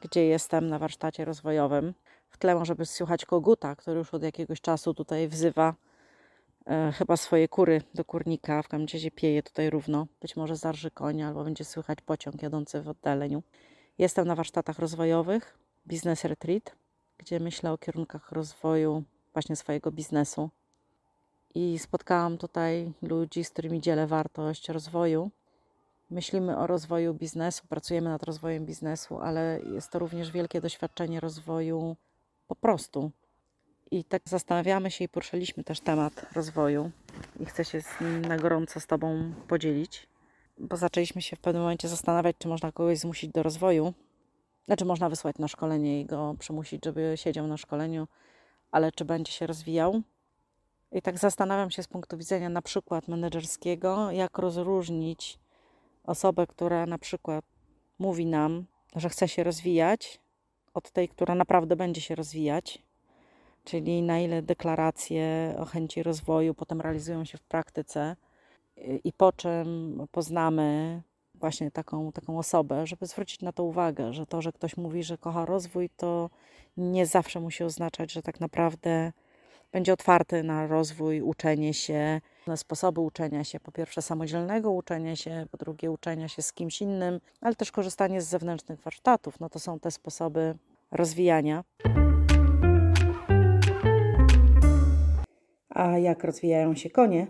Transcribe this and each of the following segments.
gdzie jestem na warsztacie rozwojowym. W tle może być słuchać koguta, który już od jakiegoś czasu tutaj wzywa e, chyba swoje kury do kurnika. W każdym razie pieje tutaj równo. Być może zarży konia, albo będzie słychać pociąg jadący w oddaleniu. Jestem na warsztatach rozwojowych, Business Retreat, gdzie myślę o kierunkach rozwoju właśnie swojego biznesu. I spotkałam tutaj ludzi, z którymi dzielę wartość rozwoju myślimy o rozwoju biznesu, pracujemy nad rozwojem biznesu, ale jest to również wielkie doświadczenie rozwoju po prostu. I tak zastanawiamy się i poruszyliśmy też temat rozwoju i chcę się z nim na gorąco z Tobą podzielić, bo zaczęliśmy się w pewnym momencie zastanawiać, czy można kogoś zmusić do rozwoju, znaczy można wysłać na szkolenie i go przymusić, żeby siedział na szkoleniu, ale czy będzie się rozwijał? I tak zastanawiam się z punktu widzenia na przykład menedżerskiego, jak rozróżnić osobę, która na przykład mówi nam, że chce się rozwijać, od tej, która naprawdę będzie się rozwijać, czyli na ile deklaracje o chęci rozwoju potem realizują się w praktyce i po czym poznamy właśnie taką, taką osobę, żeby zwrócić na to uwagę, że to, że ktoś mówi, że kocha rozwój, to nie zawsze musi oznaczać, że tak naprawdę będzie otwarty na rozwój, uczenie się, sposoby uczenia się. Po pierwsze, samodzielnego uczenia się, po drugie, uczenia się z kimś innym, ale też korzystanie z zewnętrznych warsztatów. No to są te sposoby rozwijania. A jak rozwijają się konie?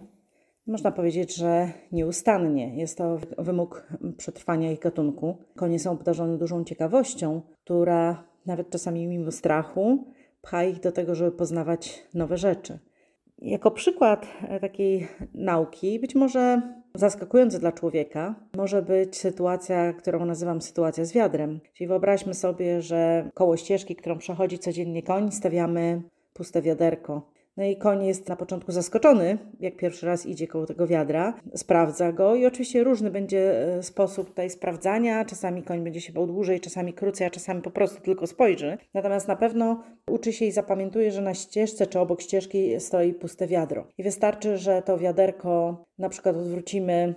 Można powiedzieć, że nieustannie. Jest to wymóg przetrwania ich gatunku. Konie są obdarzone dużą ciekawością, która nawet czasami mimo strachu pcha ich do tego, żeby poznawać nowe rzeczy. Jako przykład e, takiej nauki, być może zaskakujący dla człowieka, może być sytuacja, którą nazywam sytuacja z wiadrem. Czyli wyobraźmy sobie, że koło ścieżki, którą przechodzi codziennie koń, stawiamy puste wiaderko. No i koń jest na początku zaskoczony, jak pierwszy raz idzie koło tego wiadra, sprawdza go i oczywiście różny będzie e, sposób tutaj sprawdzania. Czasami koń będzie się bał dłużej, czasami krócej, a czasami po prostu tylko spojrzy. Natomiast na pewno uczy się i zapamiętuje, że na ścieżce czy obok ścieżki stoi puste wiadro. I wystarczy, że to wiaderko na przykład odwrócimy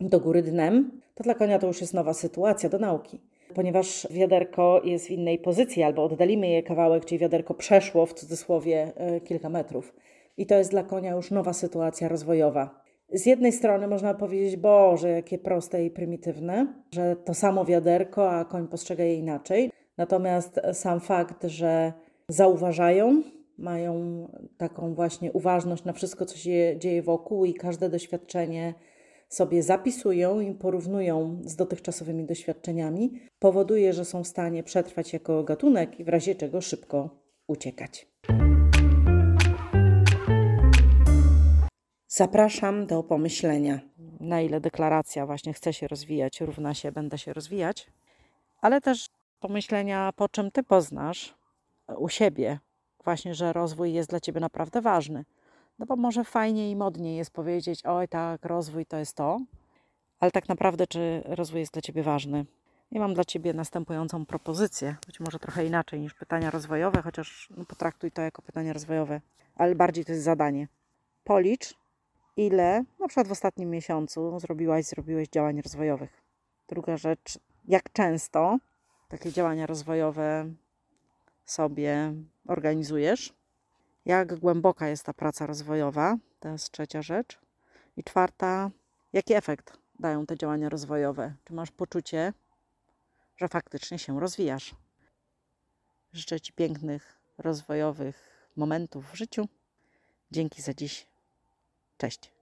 do góry dnem, to dla konia to już jest nowa sytuacja do nauki ponieważ wiaderko jest w innej pozycji, albo oddalimy je kawałek, czyli wiaderko przeszło w cudzysłowie e, kilka metrów. I to jest dla konia już nowa sytuacja rozwojowa. Z jednej strony można powiedzieć, Boże, jakie proste i prymitywne, że to samo wiaderko, a koń postrzega je inaczej. Natomiast sam fakt, że zauważają, mają taką właśnie uważność na wszystko, co się dzieje wokół i każde doświadczenie sobie zapisują i porównują z dotychczasowymi doświadczeniami, powoduje, że są w stanie przetrwać jako gatunek i w razie czego szybko uciekać. Zapraszam do pomyślenia, na ile deklaracja właśnie chce się rozwijać, równa się będę się rozwijać, ale też pomyślenia, po czym ty poznasz u siebie właśnie, że rozwój jest dla ciebie naprawdę ważny no bo może fajnie i modniej jest powiedzieć, oj tak, rozwój to jest to, ale tak naprawdę czy rozwój jest dla Ciebie ważny? I mam dla Ciebie następującą propozycję, być może trochę inaczej niż pytania rozwojowe, chociaż no, potraktuj to jako pytanie rozwojowe, ale bardziej to jest zadanie. Policz, ile na przykład w ostatnim miesiącu zrobiłaś, zrobiłeś działań rozwojowych. Druga rzecz, jak często takie działania rozwojowe sobie organizujesz jak głęboka jest ta praca rozwojowa, to jest trzecia rzecz. I czwarta, jaki efekt dają te działania rozwojowe? Czy masz poczucie, że faktycznie się rozwijasz? Życzę Ci pięknych, rozwojowych momentów w życiu. Dzięki za dziś. Cześć.